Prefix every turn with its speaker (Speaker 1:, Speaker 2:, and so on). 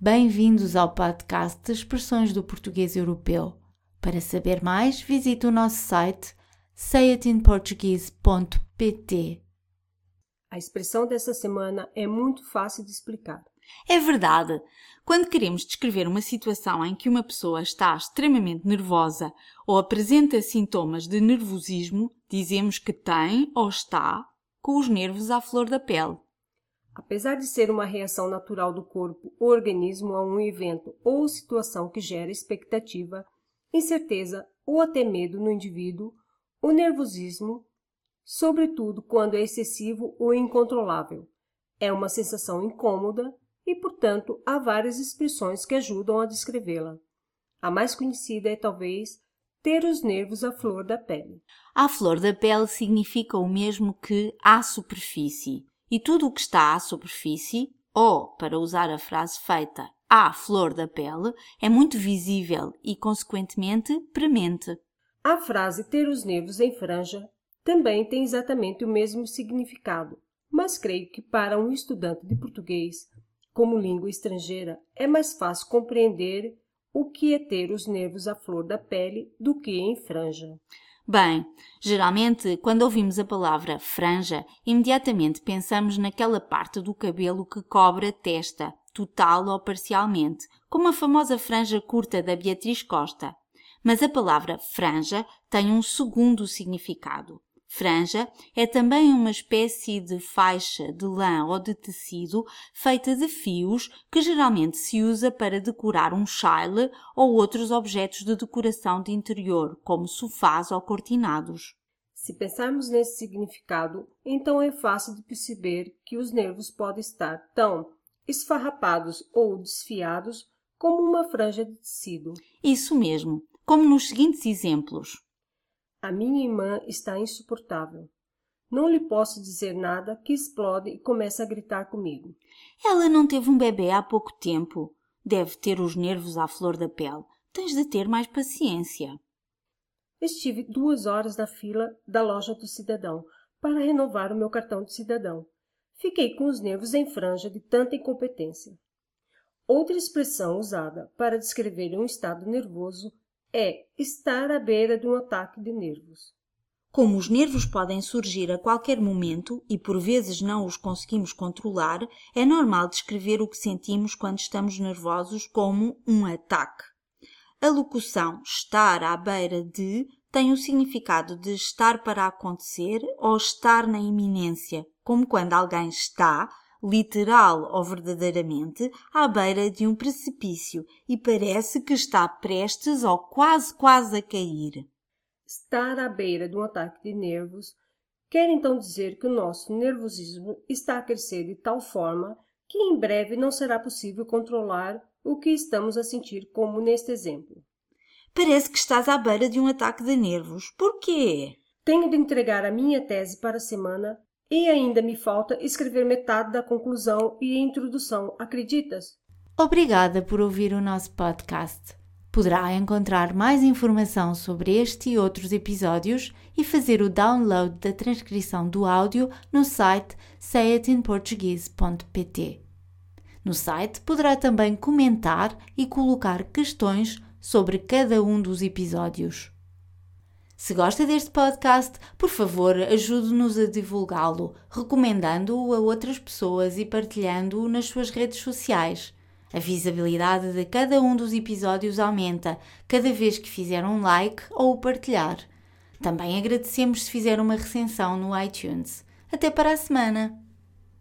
Speaker 1: Bem-vindos ao podcast de expressões do português europeu. Para saber mais, visite o nosso site sayitinportuguese.pt.
Speaker 2: A expressão dessa semana é muito fácil de explicar.
Speaker 3: É verdade. Quando queremos descrever uma situação em que uma pessoa está extremamente nervosa ou apresenta sintomas de nervosismo, dizemos que tem ou está com os nervos à flor da pele.
Speaker 2: Apesar de ser uma reação natural do corpo ou organismo a um evento ou situação que gera expectativa, incerteza ou até medo no indivíduo, o nervosismo, sobretudo quando é excessivo ou incontrolável, é uma sensação incômoda e, portanto, há várias expressões que ajudam a descrevê-la. A mais conhecida é talvez ter os nervos à flor da pele.
Speaker 3: À flor da pele significa o mesmo que à superfície e tudo o que está à superfície, ou, para usar a frase feita, à flor da pele, é muito visível e, consequentemente, premente.
Speaker 2: A frase ter os nervos em franja também tem exatamente o mesmo significado, mas creio que para um estudante de português, como língua estrangeira, é mais fácil compreender o que é ter os nervos à flor da pele do que em franja.
Speaker 3: Bem, geralmente, quando ouvimos a palavra franja, imediatamente pensamos naquela parte do cabelo que cobre a testa, total ou parcialmente, como a famosa franja curta da Beatriz Costa. Mas a palavra franja tem um segundo significado. Franja é também uma espécie de faixa de lã ou de tecido feita de fios que geralmente se usa para decorar um chale ou outros objetos de decoração de interior, como sofás ou cortinados.
Speaker 2: Se pensarmos nesse significado, então é fácil de perceber que os nervos podem estar tão esfarrapados ou desfiados como uma franja de tecido.
Speaker 3: Isso mesmo, como nos seguintes exemplos.
Speaker 2: A minha irmã está insuportável. Não lhe posso dizer nada que explode e começa a gritar comigo.
Speaker 3: Ela não teve um bebê há pouco tempo. Deve ter os nervos à flor da pele. Tens de ter mais paciência.
Speaker 2: Estive duas horas na fila da loja do cidadão para renovar o meu cartão de cidadão. Fiquei com os nervos em franja de tanta incompetência. Outra expressão usada para descrever um estado nervoso é estar à beira de um ataque de nervos.
Speaker 3: Como os nervos podem surgir a qualquer momento e por vezes não os conseguimos controlar, é normal descrever o que sentimos quando estamos nervosos como um ataque. A locução estar à beira de tem o significado de estar para acontecer ou estar na iminência, como quando alguém está, literal ou verdadeiramente, à beira de um precipício e parece que está prestes ou quase quase a cair.
Speaker 2: Estar à beira de um ataque de nervos quer então dizer que o nosso nervosismo está a crescer de tal forma que em breve não será possível controlar o que estamos a sentir, como neste exemplo.
Speaker 3: Parece que estás à beira de um ataque de nervos. Por quê?
Speaker 2: Tenho de entregar a minha tese para a semana e ainda me falta escrever metade da conclusão e introdução, acreditas?
Speaker 1: Obrigada por ouvir o nosso podcast. Poderá encontrar mais informação sobre este e outros episódios e fazer o download da transcrição do áudio no site sayitinportuguese.pt. No site poderá também comentar e colocar questões sobre cada um dos episódios. Se gosta deste podcast, por favor, ajude-nos a divulgá-lo, recomendando-o a outras pessoas e partilhando-o nas suas redes sociais. A visibilidade de cada um dos episódios aumenta cada vez que fizer um like ou partilhar. Também agradecemos se fizer uma recensão no iTunes. Até para a semana!